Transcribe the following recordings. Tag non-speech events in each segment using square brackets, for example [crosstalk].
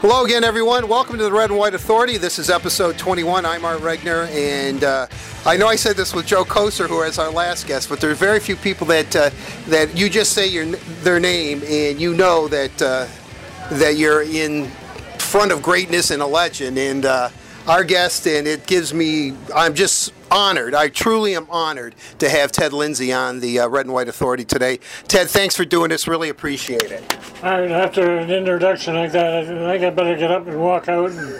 Hello again, everyone. Welcome to the Red and White Authority. This is episode 21. I'm Art Regner, and uh, I know I said this with Joe Kocur, who is our last guest, but there are very few people that uh, that you just say your, their name and you know that uh, that you're in front of greatness and a legend. And uh, our guest, and it gives me, I'm just honored. I truly am honored to have Ted Lindsay on the uh, Red and White Authority today. Ted, thanks for doing this. Really appreciate it. All right, after an introduction like that, I think I better get up and walk out and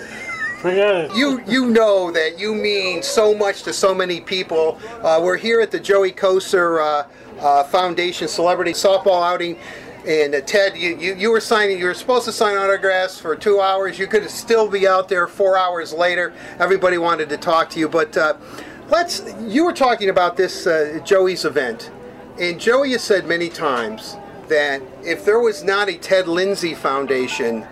forget it. You you know that you mean so much to so many people. Uh, we're here at the Joey Kocur uh, uh, Foundation Celebrity Softball Outing. And uh, Ted, you, you, you were signing, you were supposed to sign autographs for two hours. You could still be out there four hours later. Everybody wanted to talk to you. But uh, let's, you were talking about this uh, Joey's event. And Joey has said many times that if there was not a Ted Lindsay Foundation,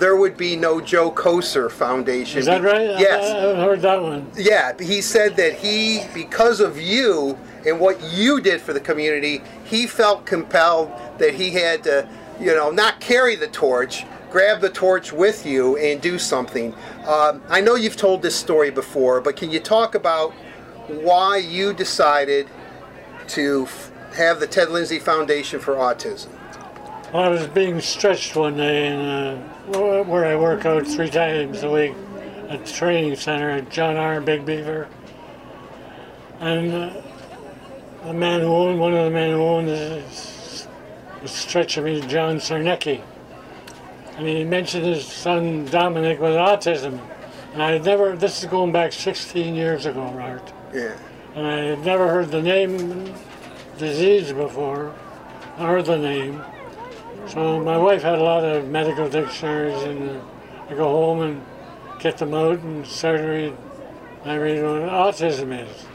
there would be no Joe Kocur Foundation. Is that right? Yes. I, I haven't heard that one. Yeah, he said that he, because of you and what you did for the community, he felt compelled that he had to, you know, not carry the torch, grab the torch with you and do something. Um, I know you've told this story before, but can you talk about why you decided to f- have the Ted Lindsay Foundation for Autism? I was being stretched one day in uh, where I work out three times a week at the training center at John R. Big Beaver. And uh, the man who owned, one of the men who owned this was stretching me, John Sarnecki. And he mentioned his son Dominic with autism. And I had never, this is going back 16 years ago, Art. Yeah. And I had never heard the name disease before. I heard the name. So my wife had a lot of medical dictionaries, and uh, I go home and get them out and start to read. I read what autism is.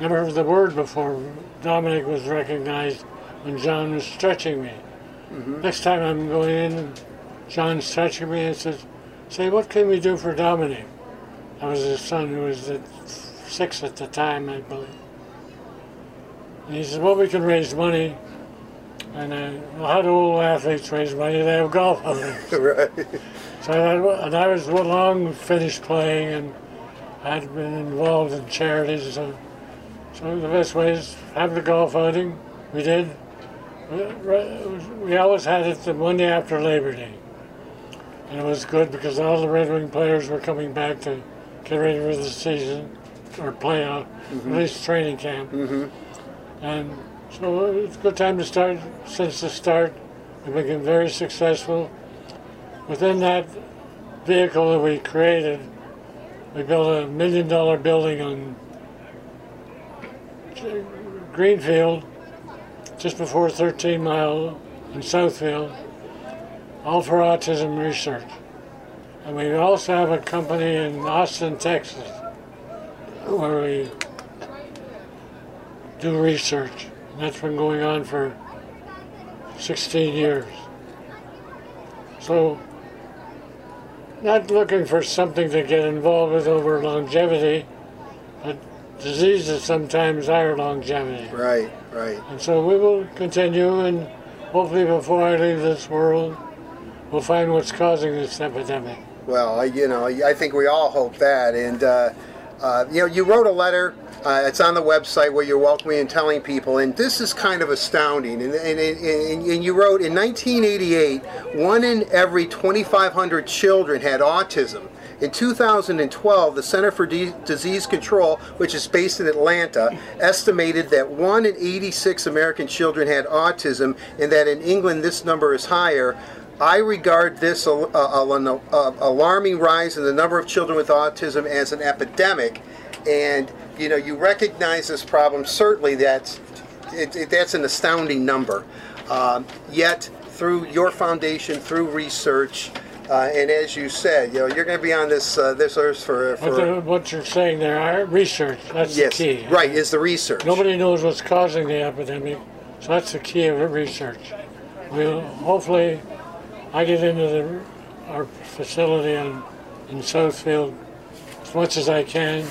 Never heard the word before. Dominic was recognized when John was stretching me. Next time I'm going in, and John's stretching me and says, "Say, what can we do for Dominic?" That was his son, who was at six at the time, I believe. And he says, "Well, we can raise money." And I, well, how do old athletes raise money? They have golf outings. [laughs] right. So I and I was long finished playing, and I'd been involved in charities. So, so the best way is have the golf outing. We did. Uh, we, we always had it the Monday after Labor Day, and it was good because all the Red Wing players were coming back to get ready for the season or playoff, mm-hmm. at least training camp. Mm-hmm. And so uh, it's a good time to start. Since the start, we've been very successful. Within that vehicle that we created, we built a million dollar building on Greenfield, just before 13 Mile in Southfield, all for autism research. And we also have a company in Austin, Texas, where we do research. And that's been going on for 16 years. So, not looking for something to get involved with over longevity, but diseases sometimes are longevity. Right, right. And so we will continue, and hopefully before I leave this world, we'll find what's causing this epidemic. Well, you know, I think we all hope that. And, uh, uh, you know, you wrote a letter. Uh, it's on the website where you're welcoming and telling people, and this is kind of astounding. And, and, and, and you wrote in 1988, one in every 2,500 children had autism. In 2012, the Center for D- Disease Control, which is based in Atlanta, estimated that 1 in 86 American children had autism, and that in England this number is higher. I regard this al- uh, al- uh, alarming rise in the number of children with autism as an epidemic, and you know you recognize this problem. Certainly, that's it, it, that's an astounding number. Um, yet, through your foundation, through research, uh, and as you said, you know you're going to be on this uh, this earth for, What, the, what you're saying there, research, that's yes, the key. right is the research. Nobody knows what's causing the epidemic, so that's the key of research. We'll hopefully, I get into the, our facility in, in Southfield as much as I can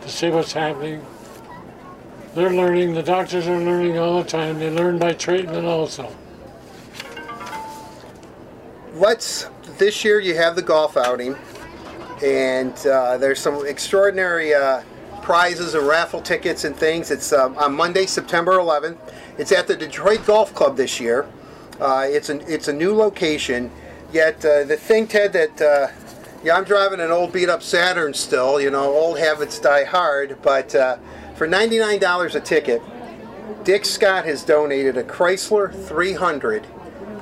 to see what's happening. They're learning, the doctors are learning all the time. They learn by treatment also. let's this year you have the golf outing, and uh, there's some extraordinary uh, prizes and raffle tickets and things. It's um, on Monday, September 11th. It's at the Detroit Golf Club this year. Uh, it's an it's a new location. Yet uh, the thing, Ted, that uh, yeah, I'm driving an old beat up Saturn still. You know, old habits die hard. But uh, for $99 a ticket, Dick Scott has donated a Chrysler 300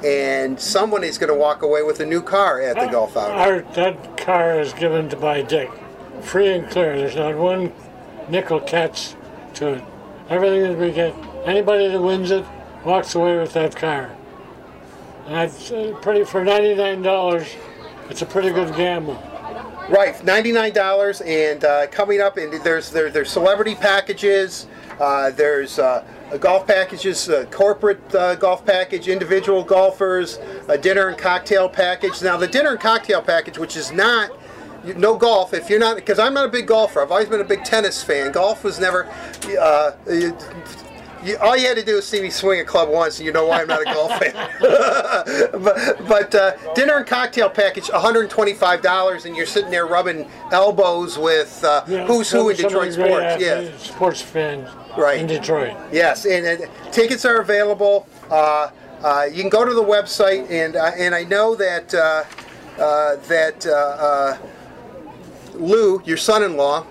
and someone is going to walk away with a new car at the golf outing. Our, that car is given to by Dick, free and clear. There's not one nickel catch to it. Everything that we get, anybody that wins it walks away with that car. That's uh, pretty for ninety-nine dollars. It's a pretty good gamble. Right, ninety-nine dollars, and uh, coming up, and there's there, there's celebrity packages. Uh, there's uh, golf packages, uh, corporate uh, golf package, individual golfers, a dinner and cocktail package. Now, the dinner and cocktail package, which is not no golf, if you're not, because I'm not a big golfer. I've always been a big tennis fan. Golf was never. You, all you had to do was see me swing a club once, and you know why I'm not a golf fan. [laughs] but, but uh, dinner and cocktail package, $125, and you're sitting there rubbing elbows with uh, Yeah, who's some- who in some of the Detroit sports. Yeah. Sports fans Right. in Detroit. Yes, and, and tickets are available. Uh, uh, you can go to the website, and uh, and I know that uh, uh, that uh, uh, Lou, your son-in-law,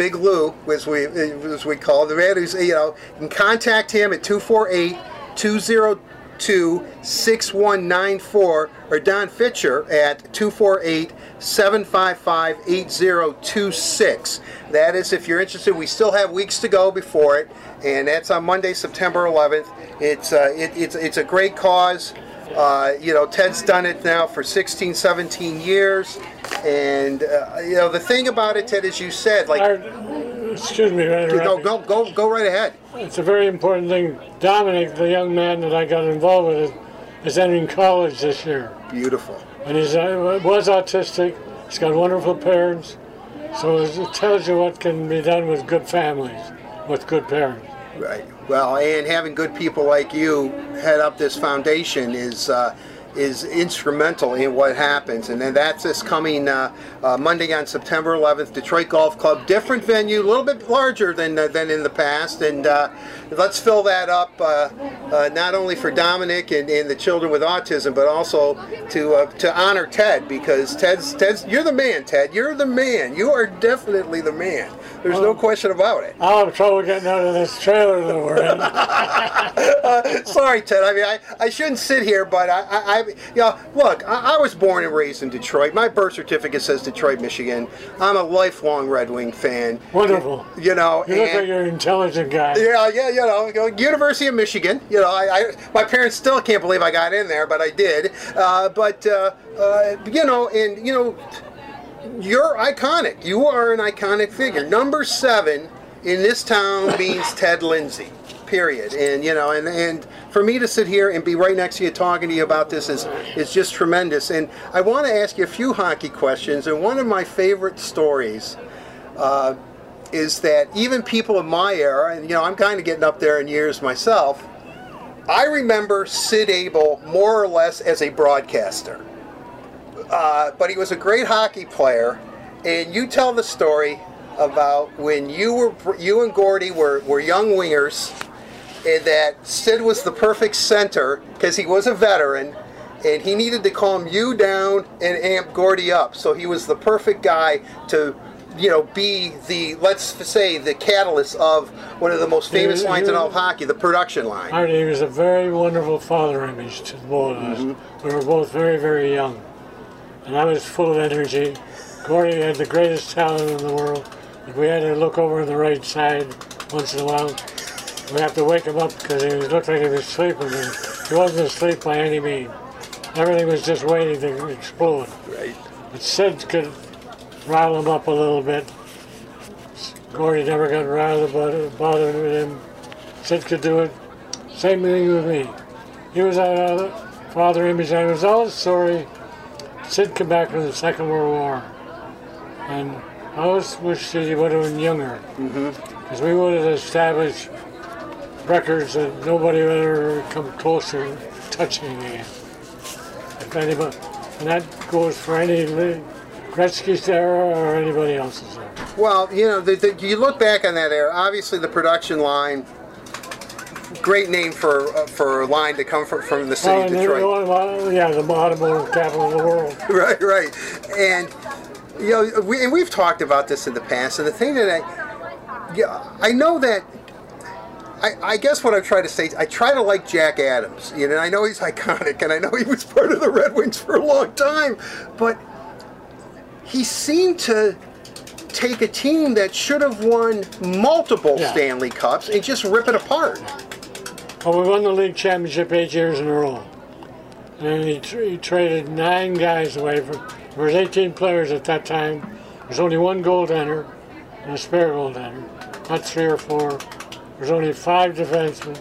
Big Lou, as we as we call the man who's you know, you can contact him at 248-202-6194 or Don Fitcher at 248-755-8026. That is if you're interested. We still have weeks to go before it, and that's on Monday, September 11th. It's uh, it, it's it's a great cause. Uh, you know, Ted's done it now for 16, 17 years, and uh, you know the thing about it, Ted, as you said, like Our, excuse me, right go go go go right ahead. It's a very important thing. Dominic, the young man that I got involved with, is entering college this year. Beautiful. And he's uh, was autistic. He's got wonderful parents. So it tells you what can be done with good families, with good parents. Right. Well, and having good people like you head up this foundation is uh, is instrumental in what happens. And then that's this coming uh, uh, Monday on September 11th, Detroit Golf Club. Different venue, a little bit larger than uh, than in the past. And uh, let's fill that up uh, uh, not only for Dominic and, and the children with autism, but also to uh, to honor Ted because Ted's Ted's you're the man, Ted. You're the man. You are definitely the man. There's no question about it. I'll have trouble getting out of this trailer that we're in. [laughs] Sorry, Ted. I mean, I, I shouldn't sit here, but I, I, I you know, look, I, I was born and raised in Detroit. My birth certificate says Detroit, Michigan. I'm a lifelong Red Wing fan. Wonderful. You know, You look like you're an intelligent guy. yeah, yeah, you know, you know, University of Michigan. You know, I, I, my parents still can't believe I got in there, but I did. Uh, but uh, uh, you know, and you know, you're iconic. You are an iconic figure. Number seven in this town means [laughs] Ted Lindsay. Period. And you know, and and for me to sit here and be right next to you talking to you about this is is just tremendous. And I want to ask you a few hockey questions. And one of my favorite stories uh, is that even people of my era, and you know, I'm kind of getting up there in years myself. I remember Sid Abel more or less as a broadcaster uh, but he was a great hockey player. And you tell the story about when you were you and Gordie were, were young wingers, that Sid was the perfect center because he was a veteran, and he needed to calm you down and amp Gordie up. So he was the perfect guy to. You know, be the let's say the catalyst of one of the most famous He- he lines in all of hockey, the production line. Artie he was a very wonderful father image to both of us. Mm-hmm. We were both very, very young. And I was full of energy. Gordie had the greatest talent in the world. If we had to look over on the right side once in a while, we have to wake him up because he looked like he was sleeping. And he wasn't asleep by any means. Everything was just waiting to explode. Right. But Sid could rile him up a little bit. Gordie never got riled about it, bothered with him. Sid could do it. Same thing with me. He was our other father image. I was always sorry Sid came back from the Second World War. And I always wish that he would have been younger. Mm-hmm. Because we would have established records that nobody would ever come close to touching again. if anybody, and that goes for any Gretzky's era or anybody else's era. Well, you know, the, the, you look back on that era. Obviously, the production line, great name for uh, for a line to come from from the city Oh, of Detroit. well, yeah, the automotive capital of the world. [laughs] right, right. And you know, we, and we've talked about this in the past. And the thing that I, yeah, I know that. I, I guess what I'm trying to say, I try to like Jack Adams. You know, I know he's iconic, and I know he was part of the Red Wings for a long time, but he seemed to take a team that should have won multiple Yeah. Stanley Cups and just rip it apart. Well, we won the league championship eight years in a row. And he, tr- he traded nine guys away. For, there was 18 players at that time. There's only one goaltender and a spare goaltender, not three or four. There's only five defensemen,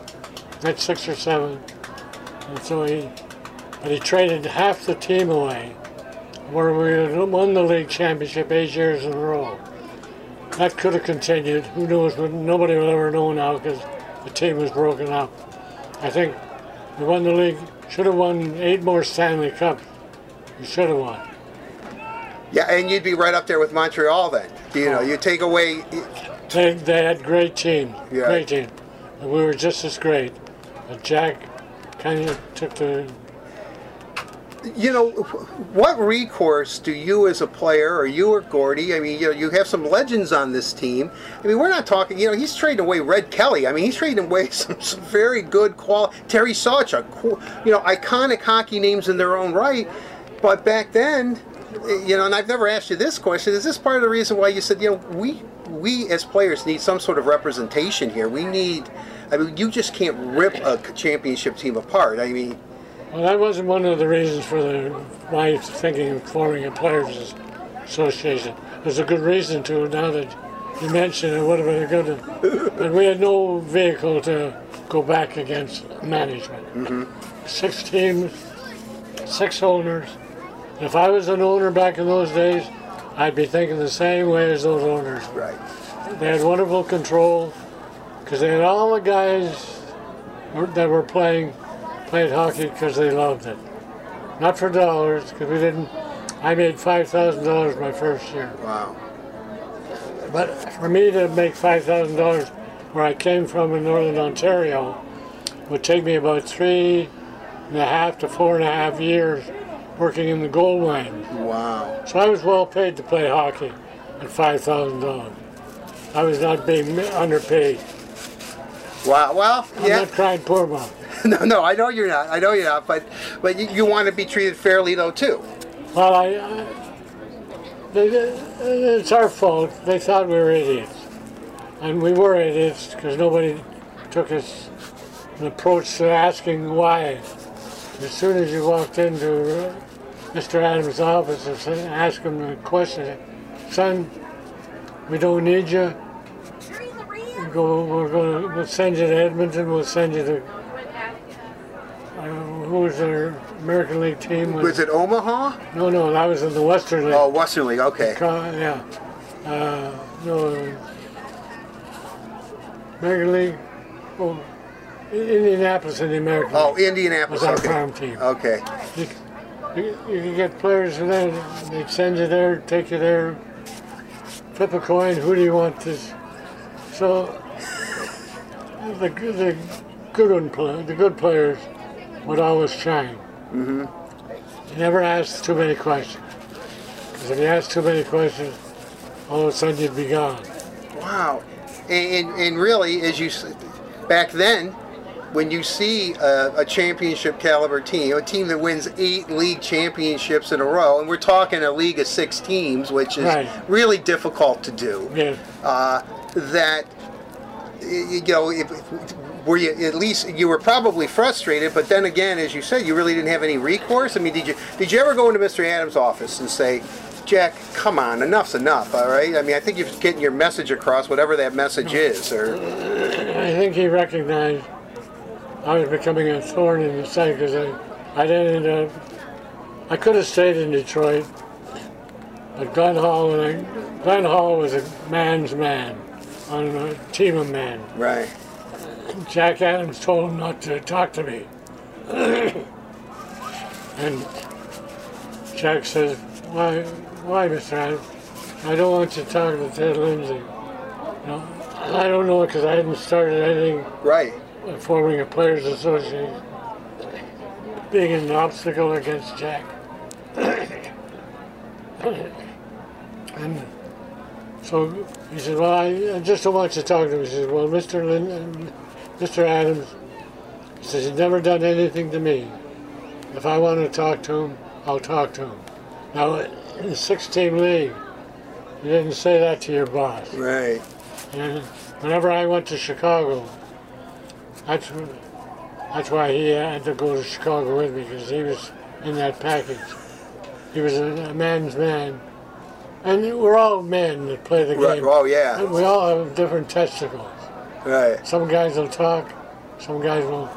not six or seven. And so he, but he traded half the team away, where we won the league championship eight years in a row. That could have continued. Who knows? But nobody will ever know now because the team was broken up. I think we won the league. Should have won eight more Stanley Cups. We should have won. Yeah, and you'd be right up there with Montreal then. You know, oh. you take away They, they had great team, Yeah. great team. And we were just as great. But Jack kind of took the. you know, what recourse do you as a player, or you or Gordie? I mean, you know, you have some legends on this team. I mean, we're not talking. You know, he's trading away Red Kelly. I mean, he's trading away [laughs] some, some very good quality. Terry Sawchuk, you know, iconic hockey names in their own right. But back then, you know, and I've never asked you this question. Is this part of the reason why you said, you know, we we as players need some sort of representation here? We need. I mean, you just can't rip a championship team apart. I mean, Well, that wasn't one of the reasons for the my thinking of forming a players' association. There's a good reason to. Now that you mention it, would have been a good. But we had no vehicle to go back against management. Mm-hmm. Six teams, six owners. If I was an owner back in those days, I'd be thinking the same way as those owners. right. They had wonderful control because they had all the guys that were playing played hockey because they loved it, not for dollars. Because we didn't. I made five thousand dollars my first year, Wow. but for me to make five thousand dollars where I came from in northern Ontario would take me about three and a half to four and a half years working in the gold mine. Wow. So I was well paid to play hockey at five thousand dollars. I was not being underpaid. Wow. Well, I'm yeah. not crying poor about. [laughs] No, no, I know you're not. I know you're not. But, but you, you want to be treated fairly though too. Well, I, I they, it's our fault. They thought we were idiots, and we were idiots because nobody took us an approach to asking why. As soon as you walked into Mr. Adams' office and ask him the question, son, we don't need you. We go, we're to we'll send you to Edmonton. We'll send you to uh, who was their American League team? Was it Omaha? No, no, that was in the Western League. Oh, Western League. Okay. Yeah. Uh, no. American League. Oh, Indianapolis in the American Oh, Indianapolis. was our Okay. farm team. Okay. You, you, you get players from there. They'd send you there, take you there, flip a coin. Who do you want this? So the the good one, play, the good players would always shine. Mm-hmm. You never ask too many questions. Because if you ask too many questions, all of a sudden you'd be gone. Wow. And, and, and really, as you back then, when you see a, a championship caliber team, a team that wins eight league championships in a row, and we're talking a league of six teams, which is Right. really difficult to do. Yeah. uh, that you know if, were you at least you were probably frustrated but then again as you said you really didn't have any recourse i mean did you did you ever go into mr adams office and say jack come on enough's enough all right i mean i think you're getting your message across whatever that message is or I think he recognized I was becoming a thorn in the side because I, I didn't end up. I could have stayed in Detroit, but Glenn Hall and I, Glenn Hall was a man's man on a team of men. right Jack Adams told him not to talk to me, and Jack says, why, why, Mr. Adams? I don't want you to talk to Ted Lindsay. You know, I don't know because I hadn't started anything Right. Forming a players association, being an obstacle against Jack. [coughs] and so he said, "Well, I, I just don't want you to talk to him." He says, "Well, Mr. Lin, Mr. Adams," he says, "he's never done anything to me. If I want to talk to him, I'll talk to him." Now, in the six-team league, you didn't say that to your boss. Right. And whenever I went to Chicago, that's that's why he had to go to Chicago with me because he was in that package. He was a, a man's man, and we're all men that play the Right. game. Oh yeah. We all have different testicles. Right. Some guys will talk, some guys will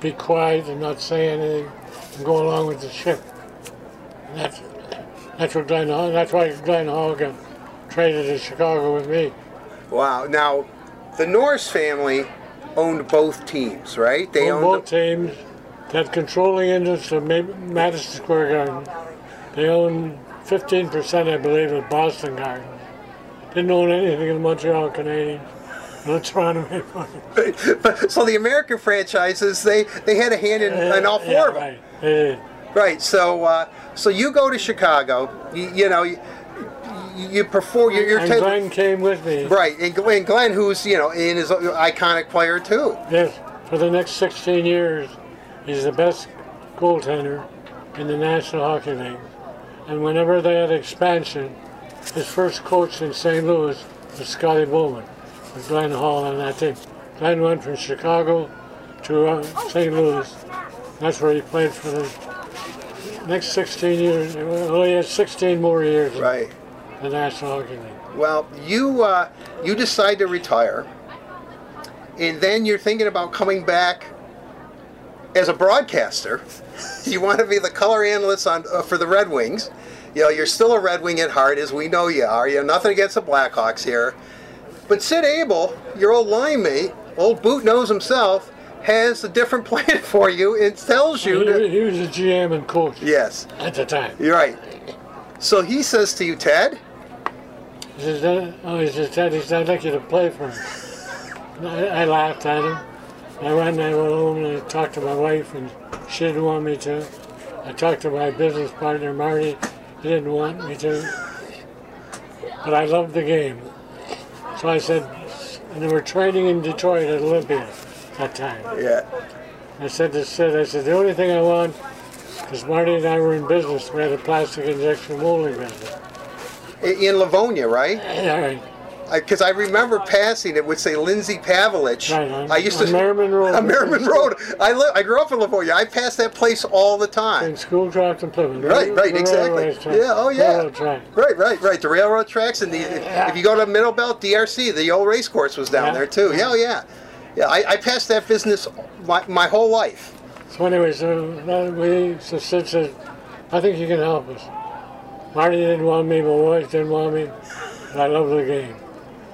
be quiet and not say anything and go along with the ship. And that's that's what Glenn that's why Glenn Hall got traded to Chicago with me. Wow. Now, the Norris family owned both teams, right? They owned owned. both teams. Had controlling interest of Madison Square Garden. They owned 15%, I believe, of Boston Garden. Didn't own anything in Montreal Canadiens. No Toronto Maple Leafs. The, so the American franchises, they they had a hand in, in all four Yeah, of them. right. Right. So uh, so you go to Chicago. You, you know. You, perform. You're, you're And Glenn came with me. right, and Glenn, Glenn, who's you know, in his iconic player too. Yes, for the next 16 years, he's the best goaltender in the National Hockey League. And whenever they had expansion, his first coach in St. Louis was Scotty Bowman, with Glenn Hall on that team. Glenn went from Chicago to uh, St. Louis. That's where he played for the next 16 years. Well, he had 16 more years Right. The National Hockey League. Well, you uh, you decide to retire, and then you're thinking about coming back as a broadcaster. [laughs] you want to be the color analyst on uh, for the Red Wings. You know, you're still a Red Wing at heart, as we know you are. You have nothing against the Blackhawks here, but Sid Abel, your old line mate, old Bootnose himself, has a different [laughs] plan for you and tells you he was a GM and coach Yes, at the time. you're right. So he says to you, Ted. He says, "Uh, oh, he says, Ted, he said, I'd like you to play for him. I, I laughed at him. I went and I went home and I talked to my wife, and she didn't want me to. I talked to my business partner, Marty. He didn't want me to. But I loved the game. So I said, and they were training in Detroit at Olympia that time. Yeah. I said to Sid, I said, the only thing I want, because Marty and I were in business, we had a plastic injection molding business. I- In Livonia, right? Right. because I, remember passing it would say Lindsay Pavelich. Right, on- I used to Merriman Road. [laughs] on Merriman Road. I li- I grew up in Livonia. I passed that place all the time. In school track and Plymouth. Right, right, The exactly. Yeah, oh, yeah. Right, right, right. The railroad tracks and the yeah. if you go to Middle Belt DRC, the old race course was down Yeah. there too. Yeah, oh, yeah, yeah. I, I passed that business my, my whole life. So anyway, so uh, we, so Sid said, I think you can help us. Marty didn't want me, my wife didn't want me, but I love the game.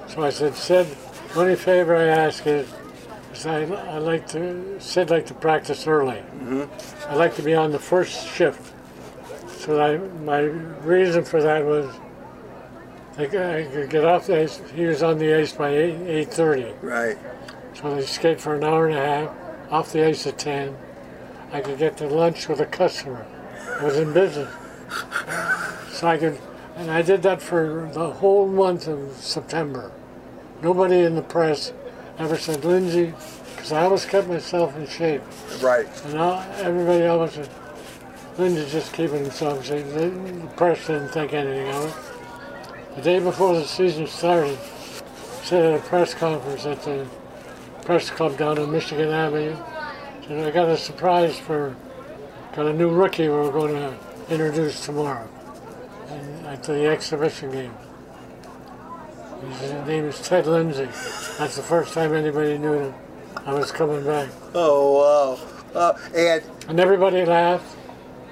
So I said, Sid, the only favor I ask is, is I, I like to, Sid like to practice early. Mm-hmm. I like to be on the first shift. So I, my reason for that was I could I could get off the ice. He was on the ice by 8, 8.30. Right. So they skate for an hour and a half, off the ice at 10. I could get to lunch with a customer. I was in business. So I could, and I did that for the whole month of September. Nobody in the press ever said, Lindsay, because I always kept myself in shape. Right. And all, everybody always said, Lindsay's just keeping himself in shape. The, the press didn't think anything of it. The day before the season started, I said at a press conference at the press club down on Michigan Avenue. Said, I got a surprise for, got a new rookie we're going to introduce tomorrow and at the exhibition game. His name is Ted Lindsay. That's the first time anybody knew him. I was coming back. Oh wow. Uh, and And everybody laughed.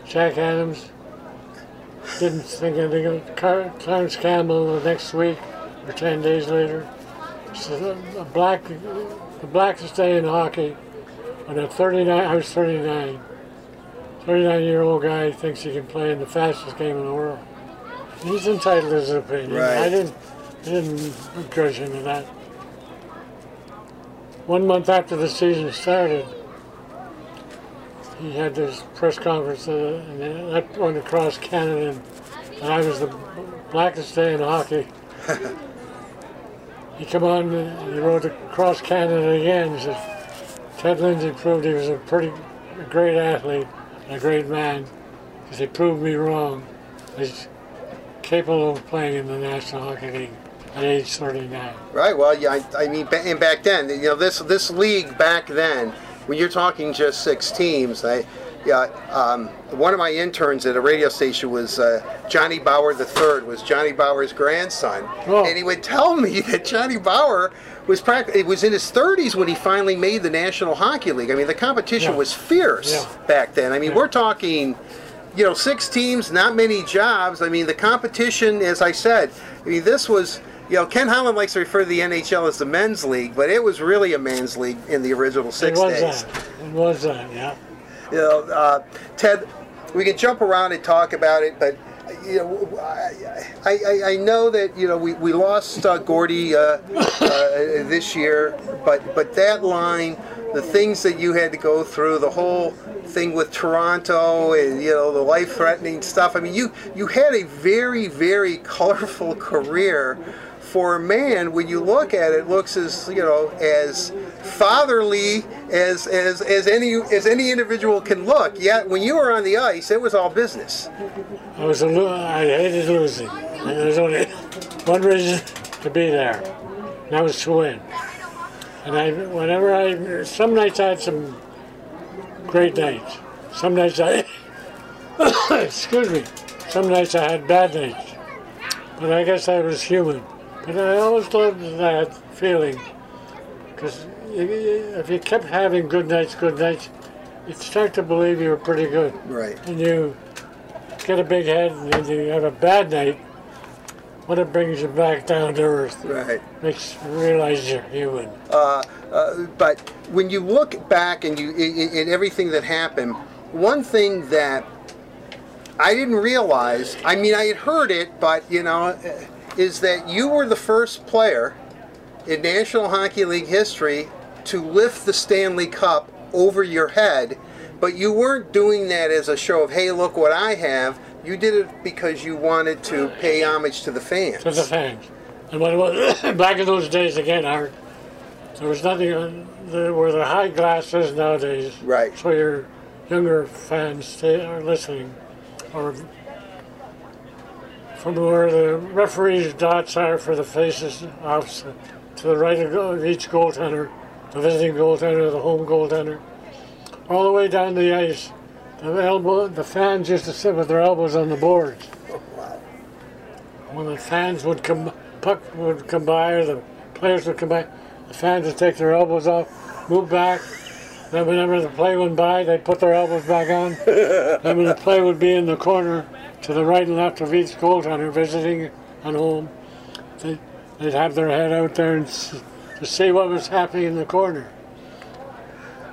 Jack Adams didn't think anything of it. Car- Clarence Campbell the next week or 10 days later said, "A black, the blackest day in hockey when at 39, I was 39, 39 year old guy thinks he can play in the fastest game in the world. He's entitled to his opinion. Right. I didn't, I didn't encourage him that. One month after the season started, he had this press conference, uh, and that went across Canada, and, and I was the blackest day in hockey. [laughs] he come on, he rode across Canada again. He said, Ted Lindsay proved he was a pretty a great athlete and a great man because he proved me wrong. He's capable of playing in the National Hockey League at age 39. Right. Well, yeah. I, I mean, and back then, you know, this this league back then, when you're talking just six teams, I, yeah. Um, one of my interns at a radio station was uh, Johnny Bower III. Was Johnny Bower's grandson, Oh. and he would tell me [laughs] that Johnny Bower was pract- It was in his 30s when he finally made the National Hockey League. I mean, the competition Yeah. was fierce Yeah. back then. I mean, Yeah. we're talking you know, six teams, not many jobs. I mean, the competition, as I said, I mean, this was, you know, Ken Holland likes to refer to the NHL as the men's league, but it was really a men's league in the original six It was days. that. It was that, yeah. You know, uh, Ted, we can jump around and talk about it, but you know, I, I, I know that you know we, we lost uh, Gordie uh, uh, this year, but but that line, the things that you had to go through, the whole thing with Toronto, and you know the life-threatening stuff. I mean, you you had a very very colorful [laughs] career for a man, when you look at it, looks as you know as fatherly as as as any as any individual can look. Yet when you were on the ice, it was all business. I was a lo- I hated losing. And There's only one reason to be there, and that was to win. And I, whenever I, some nights I had some great nights. Some nights I, [coughs] excuse me, some nights I had bad nights. But I guess I was human. But I always loved that feeling, because if you kept having good nights, good nights, you'd start to believe you were pretty good Right. and you get a big head and then you have a bad night, when it brings you back down to earth, Right. makes you realize you're human. Uh, uh, but when you look back and you in everything that happened, one thing that I didn't realize, I mean, I had heard it, but you know, is that you were the first player in National Hockey League history to lift the Stanley Cup over your head, but you weren't doing that as a show of, hey, look what I have. You did it because you wanted to pay homage to the fans. to the fans. And when it was [coughs] back in those days again, Art, there was nothing on there were the high glasses nowadays. Right. So your younger fans stay, are listening, or from where the referee's dots are for the faces off to the right of each goaltender, the visiting goaltender, the home goaltender, all the way down the ice. The elbow, the fans used to sit with their elbows on the boards when the fans would come, puck would come by, or the players would come by, the fans would take their elbows off, move back. Then whenever the play went by, they'd put their elbows back on. [laughs] then when the play would be in the corner to the right and left of each goaltender visiting at home, they'd, they'd have their head out there and to see what was happening in the corner.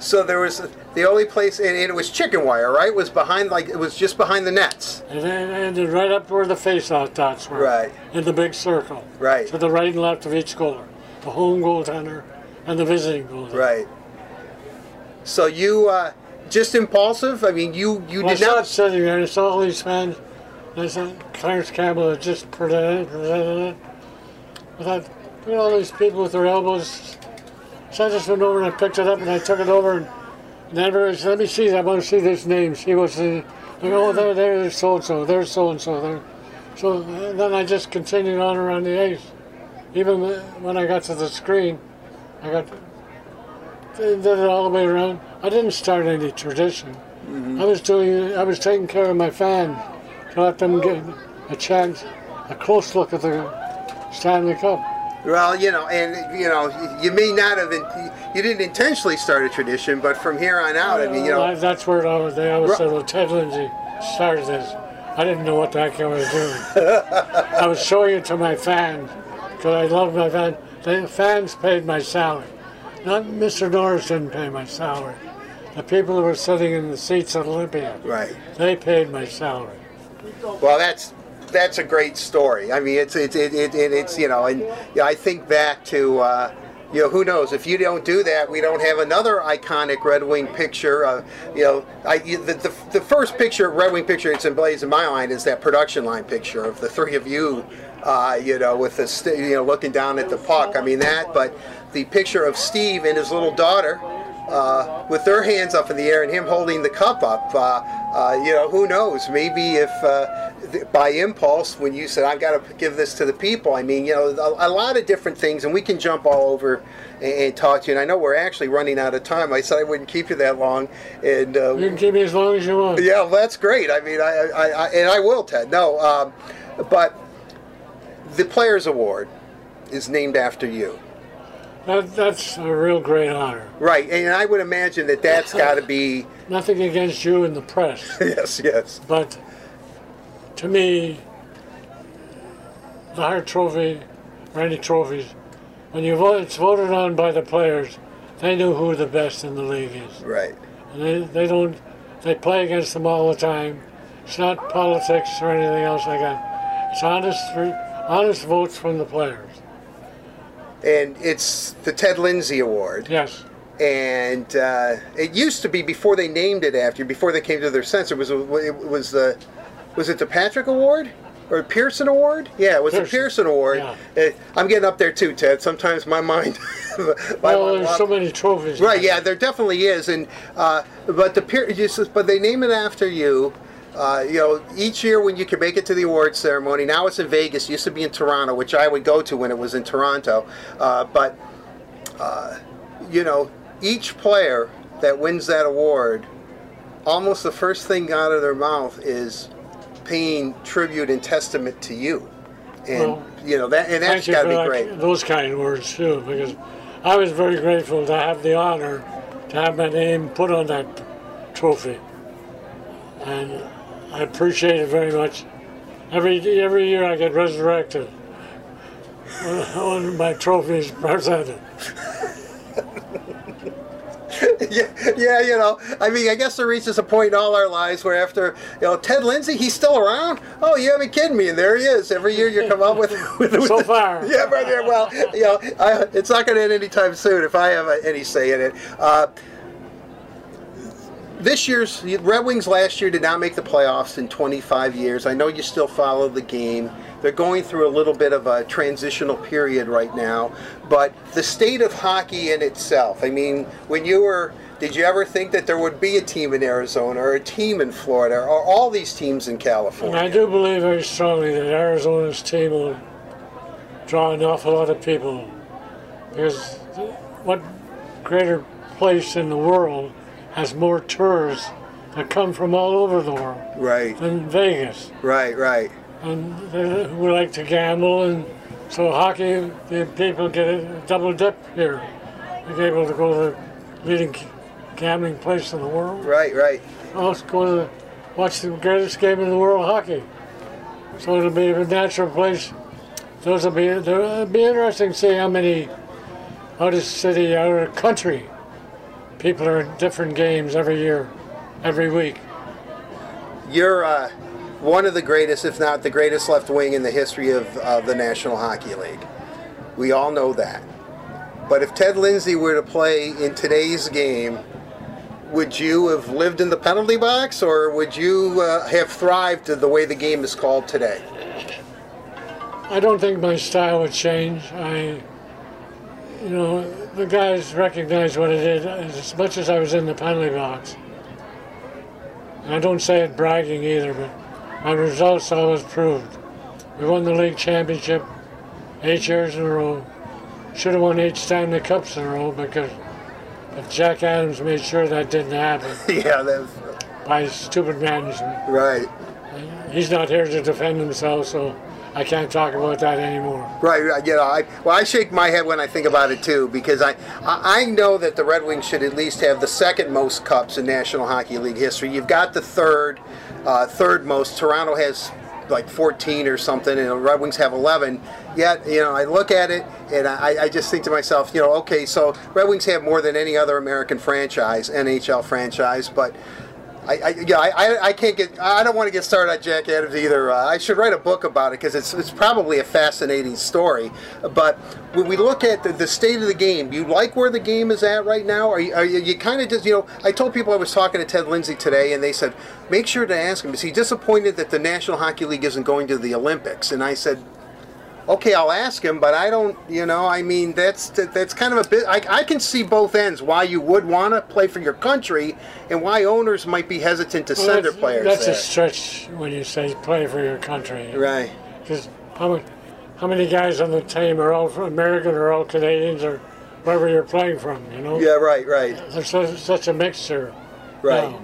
So there was the only place, and, and it was chicken wire, right? It was behind, like it was just behind the nets, And then ended right up where the face-off dots were. Right. In the big circle. Right. To the right and left of each goaler. The home goaltender and the visiting goaltender. right? So you uh, just impulsive? I mean, you you Well, did not. sitting there, and I saw all these fans. I saw Clarence Campbell had just [laughs] presented, presented it. I thought, look at all these people with their elbows. So I just went over and I picked it up and I took it over and, everybody said, let me see, I want to see this name, see what's the. Go, oh, there, there's so and so, there's so and so, there. So then I just continued on around the ice. Even when I got to the screen, I got did it all the way around. I didn't start any tradition. Mm-hmm. I was doing. I was taking care of my fans to let them get a chance, a close look at the Stanley Cup. Well, you know, and you know, you may not have. You didn't intentionally start a tradition, but from here on out, I mean, you know, That- that's where I was. They always said, "Well, Ted Lindsay started this." I didn't know what the heck I was doing. [laughs] I was showing it to my fans because I love my fans. The fans paid my salary. Not Mr. Norris didn't pay my salary. the people who were sitting in the seats at Olympia, Right. they paid my salary. Well, that's that's a great story. I mean, it's it's it, it, it, it's you know, and yeah, I think back to. Uh, you know, who knows? If you don't do that, we don't have another iconic Red Wing picture. Uh, you know, I, the, the, the first picture, Red Wing picture, it's emblazed in my mind is that production line picture of the three of you, uh, you know, with the, you know, looking down at the puck. I mean, that, but the picture of Steve and his little daughter, uh, with their hands up in the air and him holding the cup up. Uh, uh, you know, who knows? Maybe if uh, th- by impulse, when you said, I've got to give this to the people, I mean, you know, a, a lot of different things, and we can jump all over and, and talk to you. And I know we're actually running out of time. I said I wouldn't keep you that long. And uh, You can keep me as long as you want. yeah, well, that's great. I mean, I, I, I and I will, Ted. No, um, but the Players Award is named after you. That, that's a real great honor. Right, and I would imagine that that's got to be [laughs] Nothing against you and the press, [laughs] yes, yes. but to me, the Hart Trophy, or any trophies, when you vote, it's voted on by the players. They know who the best in the league is, Right. and they, they don't. They play against them all the time. It's not politics or anything else like that. It's honest, honest votes from the players. And it's the Ted Lindsay Award. Yes. And uh, it used to be before they named it after, before they came to their sense. It was it was the was it the Patrick Award or Pearson Award? Yeah, it was the Pearson. Pearson Award. Yeah. I'm getting up there too, Ted. Sometimes my mind. [laughs] my Well, mind- there's so many trophies. Right, yeah, there definitely is, and uh, but the just, but they name it after you. Uh, you know, each year when you can make it to the awards ceremony. Now it's in Vegas. It used to be in Toronto, which I would go to when it was in Toronto. Uh, but uh, you know, each player that wins that award, almost the first thing out of their mouth is paying tribute and testament to you. And Well, you know that, and that's got to be that- great. those kind of words too, because I was very grateful to have the honor to have my name put on that trophy, and I appreciate it very much. Every every year I get resurrected [laughs] when my trophy is presented. [laughs] yeah, yeah, you know. I mean, I guess there reaches a point in all our lives where after, you know, Ted Lindsay, he's still around. Oh, you haven't kidding me, and there he is. Every year you come up with, [laughs] with, with So far. Yeah, right there. Well, you know, I, it's not going to end anytime soon if I have any say in it. Uh, this year's Red Wings last year did not make the playoffs in 25 years. I know you still follow the game. They're going through a little bit of a transitional period right now, but the state of hockey in itself. I mean, when you were did you ever think that there would be a team in Arizona or a team in Florida or all these teams in And California? I do believe very strongly that Arizona's team will draw an awful lot of people, because what greater place in the world has more tourists that come from all over the world Right, than Vegas? right, right. and they who like to gamble, and so hockey, the people get a double dip here. They're able to go to the leading gambling place in the world. Right, right. Also go to the, watch the greatest game in the world, hockey. So it'll be a natural place. Those will be it'll be interesting to see how many out of city, out of country, people are at different games every year, every week. You're uh, one of the greatest, if not the greatest, left wing in the history of uh, the National Hockey League. We all know that. But if Ted Lindsay were to play in today's game, would you have lived in the penalty box, or would you uh, have thrived to the way the game is called today? I don't think my style would change. I, you know, the guys recognize what it is as much as I was in the penalty box. And I don't say it bragging either, but my results always proved. We won the league championship eight years in a row. Should have won eight Stanley Cups in a row because if Jack Adams made sure that didn't happen [laughs] yeah, that's by stupid management. right. He's not here to defend himself, so I can't talk about that anymore. Right, you know, I, well, I shake my head when I think about it too, because I, I I know that the Red Wings should at least have the second most cups in National Hockey League history. You've got the third, uh, third most. Toronto has like 14 or something, and the Red Wings have 11. Yet, you know, I look at it and I, I just think to myself, you know, okay, so Red Wings have more than any other American franchise, NHL franchise, but I, I, yeah, I, I can't get. I don't want to get started on Jack Adams either. Uh, I should write a book about it because it's it's probably a fascinating story. But when we look at the, the state of the game, you like where the game is at right now? Are you, are you, you kind of just you know? I told people I was talking to Ted Lindsay today, and they said make sure to ask him is he disappointed that the National Hockey League isn't going to the Olympics? And I said okay, I'll ask him, but I don't, you know, I mean, that's that's kind of a bit. I, I can see both ends why you would want to play for your country, and why owners might be hesitant to well, send their players. That's there. a stretch when you say play for your country, right? Because how many how many guys on the team are all American or all Canadians or wherever you're playing from? You know? Yeah, right, right. There's such, such a mixture. Right. Now,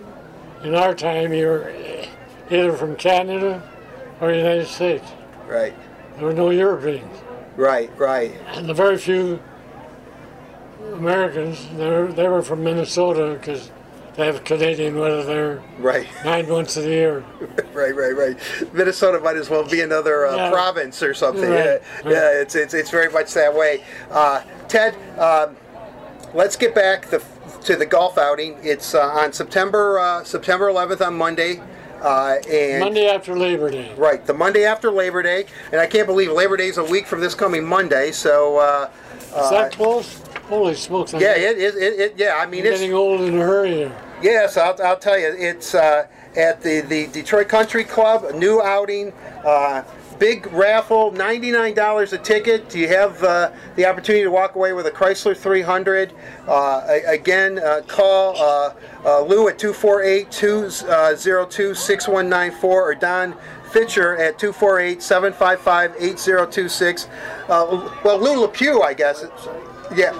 in our time, you're either from Canada or the United States. Right. There were no Europeans. Right, right. And the very few Americans, they were, they were from Minnesota because they have Canadian weather there. Right. [laughs] Nine months of the year. [laughs] right, right, right. Minnesota might as well be another uh, yeah. province or something. Right. Yeah, yeah, it's, it's it's very much that way. Uh, Ted, um, let's get back the, to the golf outing. It's uh, on September uh, September 11th on Monday. Uh, and Monday after Labor Day. Right, the Monday after Labor Day, and I can't believe Labor Day is a week from this coming Monday. So. Uh, is that uh, close? Holy smokes! I'm yeah, it, it, it, yeah. I mean, it's getting old in a hurry. Yes, I'll, I'll tell you. It's uh, at the the Detroit Country Club, a new outing. Uh, big raffle, $99 a ticket. You have uh, the opportunity to walk away with a Chrysler 300. Uh, again, uh, call uh, uh, Lou at 248-202-6194 or Don Fitcher at 248-755-8026. Uh, well, Lou LePew, I guess. Yeah.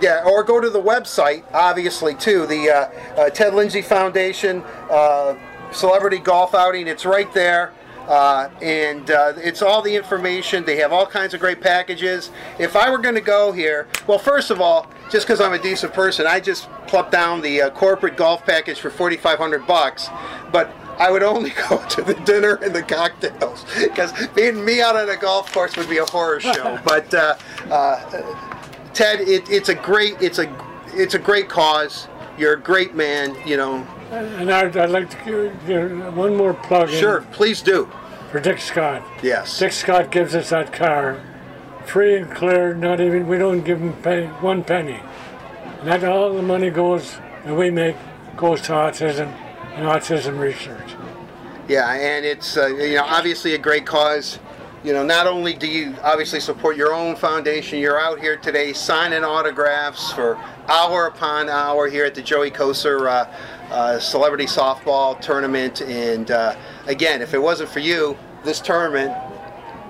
Yeah, or go to the website, obviously, too. The Ted Lindsay Foundation Celebrity Golf Outing. It's right there. Uh, and uh, it's all the information. They have all kinds of great packages. If I were going to go here, well, first of all, just because I'm a decent person, I just plucked down the uh, corporate golf package for 4,500 bucks. But I would only [laughs] go to the dinner and the cocktails because being me out on a golf course would be a horror show. [laughs] but uh, uh, Ted, it, it's a great, it's a, it's a great cause. You're a great man, you know. And I'd, I'd like to give one more plug Sure, please do. For Dick Scott. Yes. Dick Scott gives us that car, free and clear. Not even we don't give him pay, one penny. And that all the money goes that we make goes to autism and autism research. Yeah, and it's uh, you know obviously a great cause. You know, not only do you obviously support your own foundation, you're out here today signing autographs for hour upon hour here at the Joey Kocur uh, uh, celebrity softball tournament. And uh, again, if it wasn't for you, this tournament,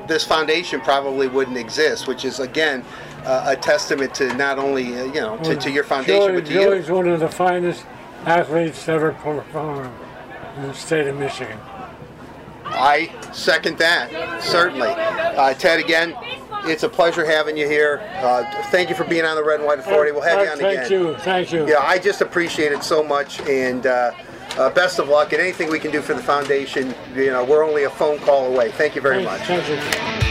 this foundation probably wouldn't exist, which is again uh, a testament to not only uh, you know to, to, your foundation, Joey, but to Joey's you. one of the finest athletes ever performed in the state of Michigan. I second that, certainly. Uh, Ted, again, it's a pleasure having you here. Uh, thank you for being on the Red and White Authority. We'll have you on thank again. Thank you. Thank you. Yeah, I just appreciate it so much, and uh, uh, best of luck. And anything we can do for the foundation, you know, we're only a phone call away. Thank you very thank, much. Thank you.